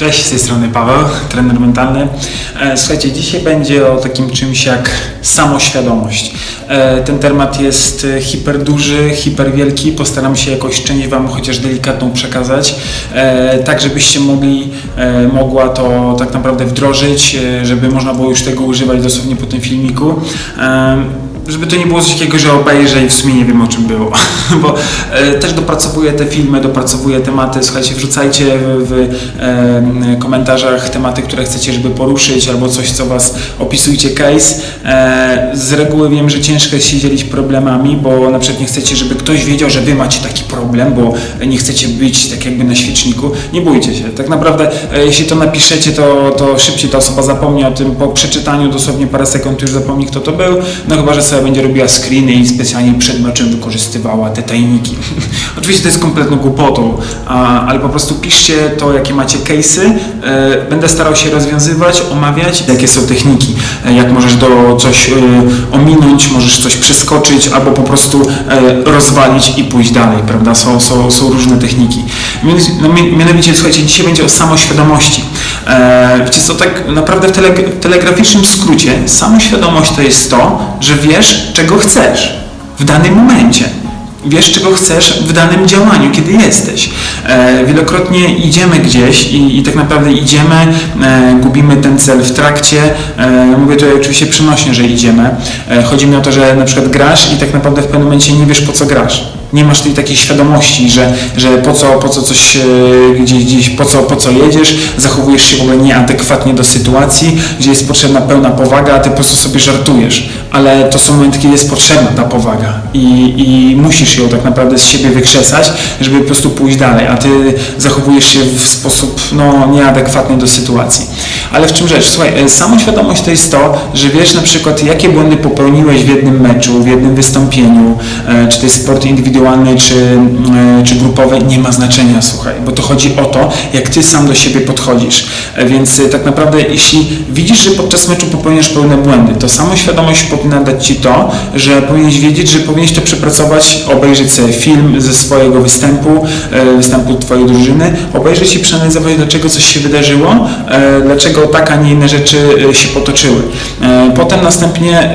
Cześć, z tej strony Paweł, trener mentalny. E, Słuchajcie, dzisiaj będzie o takim czymś jak samoświadomość. E, Ten temat jest e, hiperduży, hiperwielki. Postaram się jakoś część Wam chociaż delikatną przekazać, tak żebyście mogli, mogła to tak naprawdę wdrożyć, żeby można było już tego używać dosłownie po tym filmiku. Żeby to nie było coś takiego, że obejrzę i w sumie nie wiem o czym było, bo e, też dopracowuję te filmy, dopracowuję tematy, słuchajcie, wrzucajcie w, w e, komentarzach tematy, które chcecie, żeby poruszyć, albo coś, co Was opisujcie case. E, z reguły wiem, że ciężko jest się dzielić problemami, bo na przykład nie chcecie, żeby ktoś wiedział, że Wy macie taki problem, bo nie chcecie być tak jakby na świeczniku. Nie bójcie się, tak naprawdę e, jeśli to napiszecie, to, to szybciej ta osoba zapomni o tym, po przeczytaniu dosłownie parę sekund już zapomni, kto to był, no chyba, że sobie będzie robiła screeny i specjalnie przed meczem wykorzystywała te tajniki. Oczywiście to jest kompletną głupotą, ale po prostu piszcie to, jakie macie case'y, e, będę starał się rozwiązywać, omawiać, jakie są techniki, e, jak możesz do coś e, ominąć, możesz coś przeskoczyć, albo po prostu rozwalić i pójść dalej, prawda? Są, są, są różne techniki. No, mi- mianowicie, słuchajcie, dzisiaj będzie o samoświadomości. E, wiecie co, tak naprawdę w, tele, w telegraficznym skrócie samoświadomość to jest to, że wiesz, czego chcesz w danym momencie. Wiesz, czego chcesz w danym działaniu, kiedy jesteś. E, wielokrotnie idziemy gdzieś i, i tak naprawdę idziemy, e, gubimy ten cel w trakcie. E, mówię tutaj oczywiście przenośnie, że idziemy. E, chodzi mi o to, że na przykład grasz i tak naprawdę w pewnym momencie nie wiesz, po co grasz. Nie masz tej takiej świadomości, że, że po co, po co coś e, gdzieś, gdzieś po, co, po co jedziesz, zachowujesz się w ogóle nieadekwatnie do sytuacji, gdzie jest potrzebna pełna powaga, a ty po prostu sobie żartujesz. Ale to są momenty, kiedy jest potrzebna ta powaga i, i musisz ją tak naprawdę z siebie wykrzesać, żeby po prostu pójść dalej, a ty zachowujesz się w sposób no, nieadekwatny do sytuacji. Ale w czym rzecz? Słuchaj, e, samoświadomość to jest to, że wiesz na przykład, jakie błędy popełniłeś w jednym meczu, w jednym wystąpieniu, e, czy to jest sport indywidualny, czy, e, czy grupowy, nie ma znaczenia, słuchaj, bo to chodzi o to, jak ty sam do siebie podchodzisz. E, Więc e, tak naprawdę, jeśli widzisz, że podczas meczu popełniasz pełne błędy, to samoświadomość powinna dać ci to, że powinieneś wiedzieć, że powinieneś to przepracować, obejrzeć sobie film ze swojego występu, występu twojej drużyny, obejrzeć i przeanalizować, dlaczego coś się wydarzyło, dlaczego tak, a nie inne rzeczy się potoczyły. Potem następnie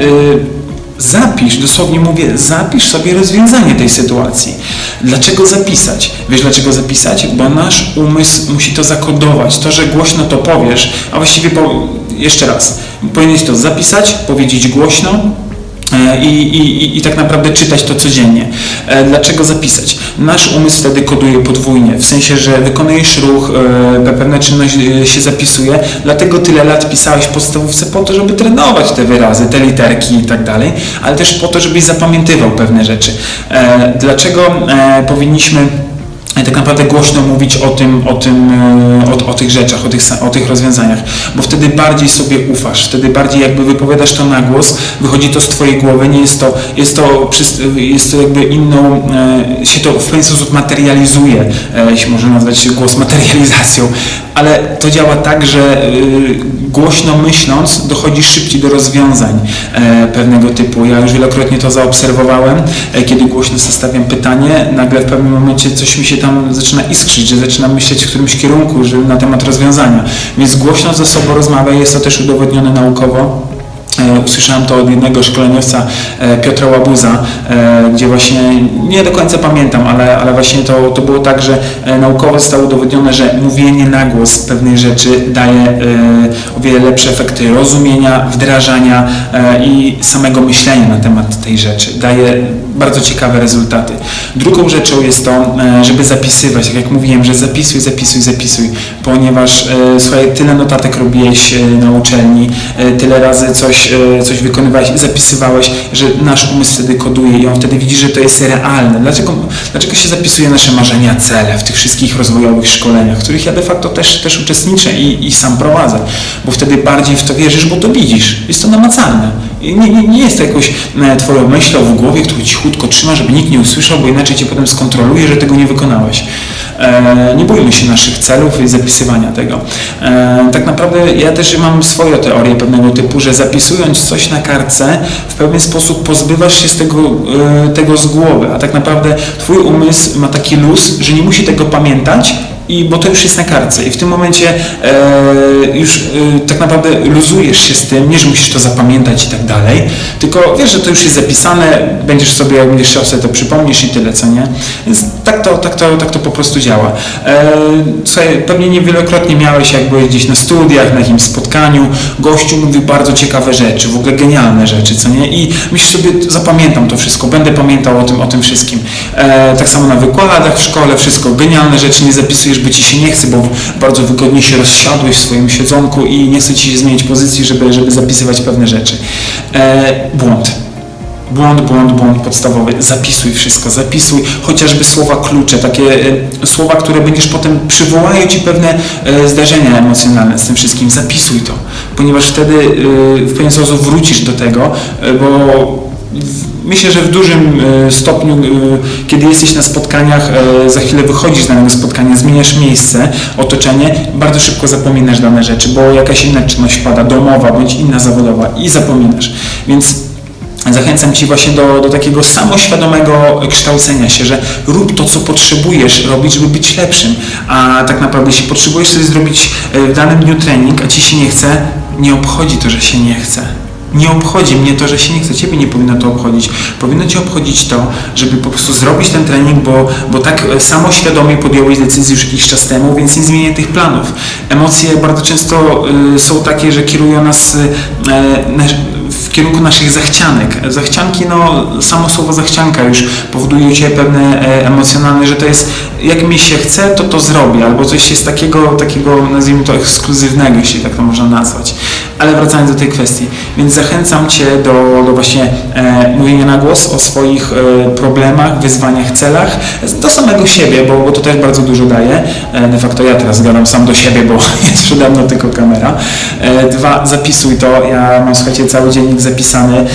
Zapisz, dosłownie mówię, zapisz sobie rozwiązanie tej sytuacji. Dlaczego zapisać? Wiesz dlaczego zapisać? Bo nasz umysł musi to zakodować. To, że głośno to powiesz, a właściwie po, jeszcze raz, powinieneś to zapisać, powiedzieć głośno, i, i, i- i tak naprawdę czytać to codziennie. E, Dlaczego zapisać? Nasz umysł wtedy koduje podwójnie, w sensie, że wykonujesz ruch, e, pewna czynność e, się zapisuje, dlatego tyle lat pisałeś w podstawówce po to, żeby trenować te wyrazy, te literki i tak dalej, ale też po to, żebyś zapamiętywał pewne rzeczy. E, Dlaczego e, powinniśmy tak naprawdę głośno mówić o tym, o, tym, e, o, o tych rzeczach, o tych, o tych rozwiązaniach, bo wtedy bardziej sobie ufasz, wtedy bardziej jakby wypowiadasz to na głos, wychodzi to z Twojej głowy, nie jest to, jest to, jest to jakby inną, e, się to w pewien sposób materializuje, e, jeśli można nazwać głos materializacją, ale to działa tak, że głośno myśląc dochodzisz szybciej do rozwiązań pewnego typu. Ja już wielokrotnie to zaobserwowałem, kiedy głośno zostawiam pytanie, nagle w pewnym momencie coś mi się tam zaczyna iskrzyć, że zaczynam myśleć w którymś kierunku że na temat rozwiązania. Więc głośno ze sobą rozmawiaj, jest to też udowodnione naukowo. E, Usłyszałem to od jednego szkoleniowca e, Piotra Łabuza, e, gdzie właśnie nie do końca pamiętam, ale, ale właśnie to, to było tak, że naukowo zostało udowodnione, że mówienie na głos pewnej rzeczy daje o wiele lepsze efekty rozumienia, wdrażania i samego myślenia na temat tej rzeczy. Daje bardzo ciekawe rezultaty. Drugą rzeczą jest to, żeby zapisywać, tak jak mówiłem, że zapisuj, zapisuj, zapisuj, ponieważ słuchaj, tyle notatek robiłeś na uczelni, tyle razy coś, e, coś wykonywałeś, zapisywałeś, że nasz umysł wtedy koduje i on wtedy widzi, że to jest realne. Dlaczego, dlaczego się zapisuje nasze marzenia, cele w tych wszystkich rozwojowych szkoleniach, w których ja de facto też, też uczestniczę i, i sam prowadzę, bo wtedy bardziej w to wierzysz, bo to widzisz, jest to namacalne. Nie, nie, nie jest to jakąś e, twoją myślą w głowie, którą cichutko trzyma, żeby nikt nie usłyszał, bo inaczej cię potem skontroluje, że tego nie wykonałeś. E, nie bójmy się naszych celów i zapisywania tego. E, tak naprawdę ja też mam swoją teorię pewnego typu, że zapisując coś na kartce, w pewien sposób pozbywasz się z tego, tego z głowy, a tak naprawdę twój umysł ma taki luz, że nie musi tego pamiętać, i bo to już jest na kartce i w tym momencie e, już e, tak naprawdę luzujesz się z tym, nie, że musisz to zapamiętać i tak dalej, tylko wiesz, że to już jest zapisane, będziesz sobie, jak będziesz chciał sobie to przypomnisz i tyle, co nie? Więc tak to, tak to, tak to po prostu działa. E, słuchaj, pewnie niewielokrotnie miałeś, jak byłeś gdzieś na studiach, na jakimś spotkaniu, gościu mówił bardzo ciekawe rzeczy, w ogóle genialne rzeczy, co nie? I myślisz sobie, zapamiętam to wszystko, będę pamiętał o tym, o tym wszystkim. E, tak samo na wykładach w szkole, wszystko, genialne rzeczy nie zapisujesz, bo ci się nie chce, bo bardzo wygodnie się rozsiadłeś w swoim siedzonku i nie chce ci się zmienić pozycji, żeby, żeby zapisywać pewne rzeczy. E, błąd. Błąd, błąd, błąd podstawowy. Zapisuj wszystko, zapisuj chociażby słowa klucze, takie e, słowa, które będziesz potem przywołają ci pewne e, zdarzenia emocjonalne z tym wszystkim. Zapisuj to, ponieważ wtedy e, w pewien sposób wrócisz do tego, bo Myślę, że w dużym stopniu, kiedy jesteś na spotkaniach, za chwilę wychodzisz z danego spotkania, zmieniasz miejsce, otoczenie, bardzo szybko zapominasz dane rzeczy, bo jakaś inna czynność pada, domowa bądź inna zawodowa i zapominasz. Więc Zachęcam Ci właśnie do, do takiego samoświadomego kształcenia się, że rób to, co potrzebujesz robić, żeby być lepszym. A tak naprawdę, jeśli potrzebujesz sobie zrobić e, w danym dniu trening, a Ci się nie chce, nie obchodzi to, że się nie chce. Nie obchodzi mnie to, że się nie chce. Ciebie nie powinno to obchodzić. Powinno Cię obchodzić to, żeby po prostu zrobić ten trening, bo, bo tak e, samoświadomie podjąłeś decyzję już jakiś czas temu, więc nie zmienię tych planów. Emocje bardzo często y, są takie, że kierują nas y, nasz- w kierunku naszych zachcianek. Zachcianki, no samo słowo zachcianka już powoduje u Ciebie pewne e, emocjonalne, że to jest jak mi się chce, to to zrobię, albo coś jest takiego, takiego nazwijmy to ekskluzywnego, jeśli tak to można nazwać. Ale wracając do tej kwestii, więc zachęcam Cię do, do właśnie e, mówienia na głos o swoich e, problemach, wyzwaniach, celach do samego siebie, bo, bo to też bardzo dużo daje. E, de facto ja teraz gadam sam do siebie, bo jest przede mną tylko kamera. E, dwa, zapisuj to. Ja mam, słuchajcie, cały dziennik zapisany. E,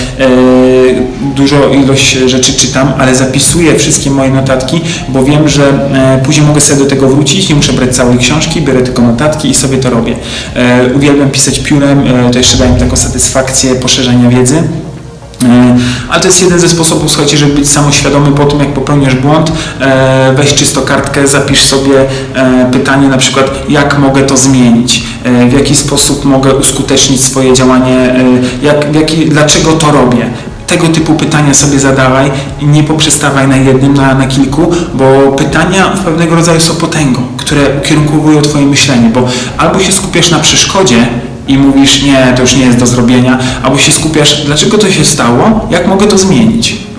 dużo ilość rzeczy czytam, ale zapisuję wszystkie moje notatki, bo wiem, że e, później mogę sobie do tego wrócić, nie muszę brać całej książki, biorę tylko notatki i sobie to robię. E, uwielbiam pisać piórem, to jeszcze daje mi taką satysfakcję poszerzania wiedzy. E, Ale to jest jeden ze sposobów, słuchajcie, żeby być samoświadomy po tym, jak popełniasz błąd. E, Weź czysto kartkę, zapisz sobie e, pytanie na przykład, jak mogę to zmienić, E, w jaki sposób mogę uskutecznić swoje działanie, e, jak, jaki, dlaczego to robię. Tego typu pytania sobie zadawaj i nie poprzestawaj na jednym, na, na kilku, bo pytania w pewnego rodzaju są potęgą, które ukierunkowują Twoje myślenie, bo albo się skupiasz na przeszkodzie, i mówisz, nie, to już nie jest do zrobienia, albo się skupiasz, dlaczego to się stało, jak mogę to zmienić.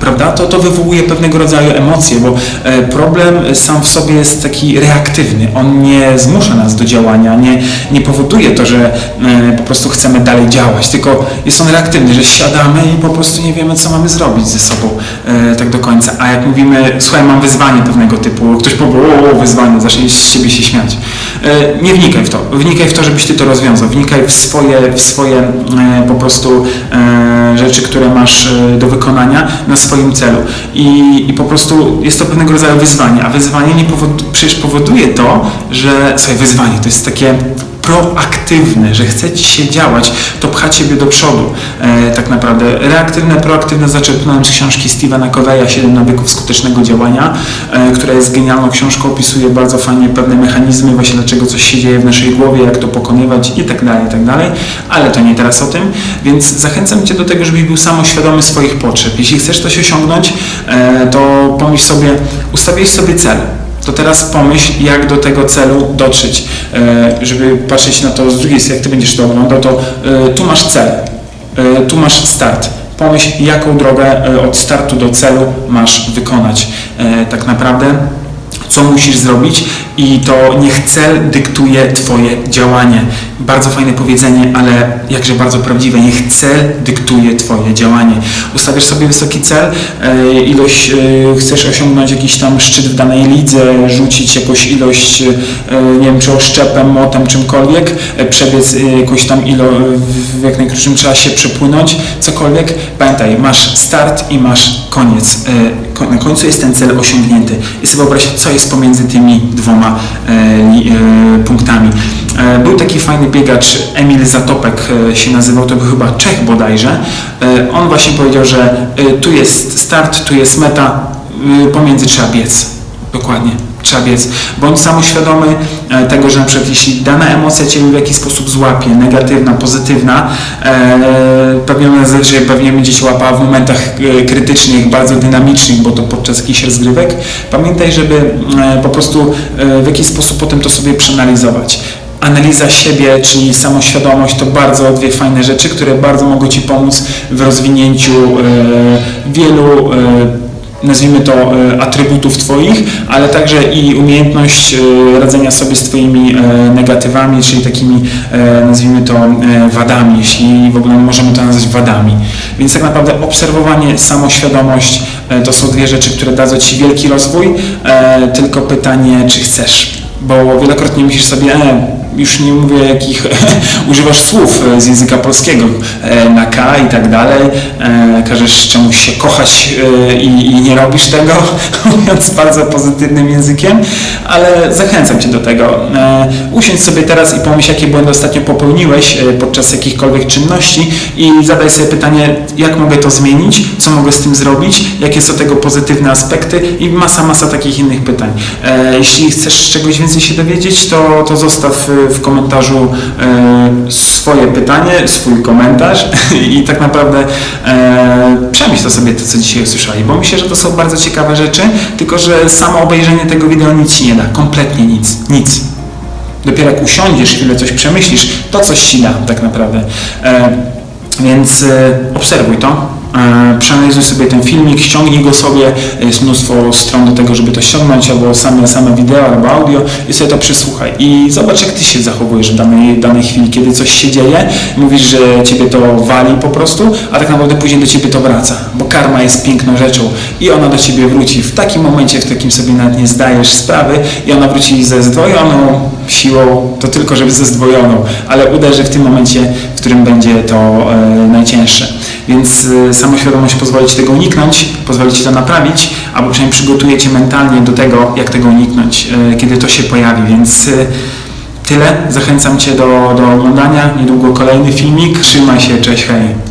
Prawda? To, to wywołuje pewnego rodzaju emocje, bo e, problem sam w sobie jest taki reaktywny. On nie zmusza nas do działania, nie, nie powoduje to, że e, po prostu chcemy dalej działać, tylko jest on reaktywny, że siadamy i po prostu nie wiemy, co mamy zrobić ze sobą e, tak do końca. A jak mówimy, słuchaj, mam wyzwanie pewnego typu, ktoś powie, o, wyzwanie, zacznie z siebie się śmiać. Nie wnikaj w to. Wnikaj w to, żebyś ty to rozwiązał. Wnikaj w swoje, w swoje po prostu rzeczy, które masz do wykonania na swoim celu. I, I po prostu jest to pewnego rodzaju wyzwanie, a wyzwanie nie powod, przecież powoduje to, że słuchaj, wyzwanie to jest takie proaktywne, że chce ci się działać, to pcha ciebie do przodu e, tak naprawdę. Reaktywne, proaktywne zaczerpnąłem z książki Stevena Coveya 7 nawyków skutecznego działania, e, która jest genialną książką, opisuje bardzo fajnie pewne mechanizmy, właśnie dlaczego coś się dzieje w naszej głowie, jak to pokonywać i tak dalej, i tak dalej, ale to nie teraz o tym, więc zachęcam Cię do tego, żebyś był samoświadomy swoich potrzeb. Jeśli chcesz coś osiągnąć, e, to pomyśl sobie, ustawiłeś sobie cel, to teraz pomyśl, jak do tego celu dotrzeć, e, żeby patrzeć na to z drugiej strony, jak Ty będziesz to oglądał, to e, tu masz cel, e, tu masz start. Pomyśl, jaką drogę od startu do celu masz wykonać tak naprawdę co musisz zrobić i to niech cel dyktuje Twoje działanie. Bardzo fajne powiedzenie, ale jakże bardzo prawdziwe. Niech cel dyktuje Twoje działanie. Ustawiasz sobie wysoki cel, e, ilość, e, chcesz osiągnąć jakiś tam szczyt w danej lidze, rzucić jakąś ilość, e, nie wiem, czy oszczepem, motem, czymkolwiek, przebiec jakąś tam ilo, w jak najkrótszym czasie, przepłynąć, cokolwiek. Pamiętaj, masz start i masz koniec. Ko- Na końcu jest ten cel osiągnięty. I sobie wyobraź, co jest pomiędzy tymi dwoma punktami. E, Był taki fajny biegacz, Emil Zatopek e, się nazywał, to był chyba Czech bodajże. E, On właśnie powiedział, że tu jest start, tu jest meta, pomiędzy trzeba biec. Dokładnie, trzeba biec. Bądź samoświadomy tego, że na przykład jeśli dana emocja Cię w jakiś sposób złapie, negatywna, pozytywna, pewnie pewnie będzie Cię łapała w momentach krytycznych, bardzo dynamicznych, bo to podczas jakichś rozgrywek. Pamiętaj, żeby po prostu w jakiś sposób potem to sobie przeanalizować. Analiza siebie, czyli samoświadomość, to bardzo dwie fajne rzeczy, które bardzo mogą Ci pomóc w rozwinięciu e, wielu e, nazwijmy to e, atrybutów Twoich, ale także i umiejętność radzenia sobie z Twoimi negatywami, czyli takimi nazwijmy to wadami, jeśli w ogóle możemy to nazwać wadami. Więc tak naprawdę obserwowanie, samoświadomość to są dwie rzeczy, które dadzą Ci wielki rozwój, tylko pytanie, czy chcesz. Bo wielokrotnie myślisz sobie, e, już nie mówię jakich używasz słów e, z języka polskiego, e, na K i tak dalej, e, każesz czemuś się kochać i, i nie robisz tego, mówiąc bardzo pozytywnym językiem, ale zachęcam Cię do tego. Usiądź sobie teraz i pomyśl, jakie błędy ostatnio popełniłeś podczas jakichkolwiek czynności i zadaj sobie pytanie, jak mogę to zmienić, co mogę z tym zrobić, jakie są tego pozytywne aspekty i masa, masa takich innych pytań. Jeśli chcesz czegoś więcej się dowiedzieć, to, to zostaw w komentarzu e, swoje pytanie, swój komentarz i tak naprawdę e, przemyśl to sobie to, co dzisiaj usłyszeli, bo myślę, że to są bardzo ciekawe rzeczy, tylko że samo obejrzenie tego wideo nic Ci nie da, kompletnie nic, nic. Dopiero jak usiądziesz, chwilę coś przemyślisz, to coś Ci da tak naprawdę. E, więc obserwuj to, przeanalizuj sobie ten filmik, ściągnij go sobie, jest mnóstwo stron do tego, żeby to ściągnąć, albo same, same wideo, albo audio i sobie to przysłuchaj. I zobacz jak Ty się zachowujesz w danej, danej chwili, kiedy coś się dzieje, mówisz, że Ciebie to wali po prostu, a tak naprawdę później do Ciebie to wraca, bo karma jest piękną rzeczą i ona do Ciebie wróci. W takim momencie, w takim sobie nawet nie zdajesz sprawy i ona wróci ze zdwojoną siłą, to tylko żeby ze zdwojoną, ale uderzy w tym momencie, w którym będzie to e, najcięższe. Więc e, samoświadomość pozwoli Ci tego uniknąć, pozwoli Ci to naprawić, albo przynajmniej przygotuje Cię mentalnie do tego, jak tego uniknąć, e, kiedy to się pojawi. Więc e, tyle. Zachęcam Cię do, do oglądania. Niedługo kolejny filmik. Trzymaj się. Cześć, hej.